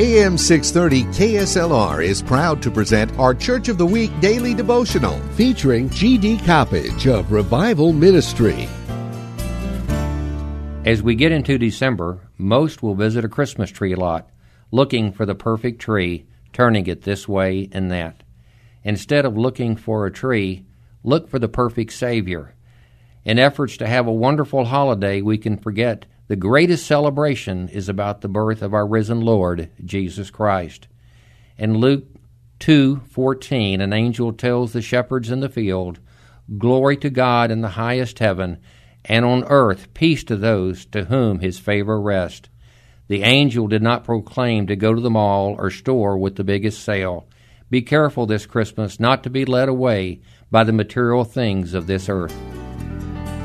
AM 630 KSLR is proud to present our Church of the Week daily devotional featuring G.D. Coppage of Revival Ministry. As we get into December, most will visit a Christmas tree lot, looking for the perfect tree, turning it this way and that. Instead of looking for a tree, look for the perfect Savior. In efforts to have a wonderful holiday, we can forget the greatest celebration is about the birth of our risen Lord, Jesus Christ. In Luke 2:14, an angel tells the shepherds in the field, "Glory to God in the highest heaven, and on earth peace to those to whom his favor rests." The angel did not proclaim to go to the mall or store with the biggest sale. Be careful this Christmas not to be led away by the material things of this earth.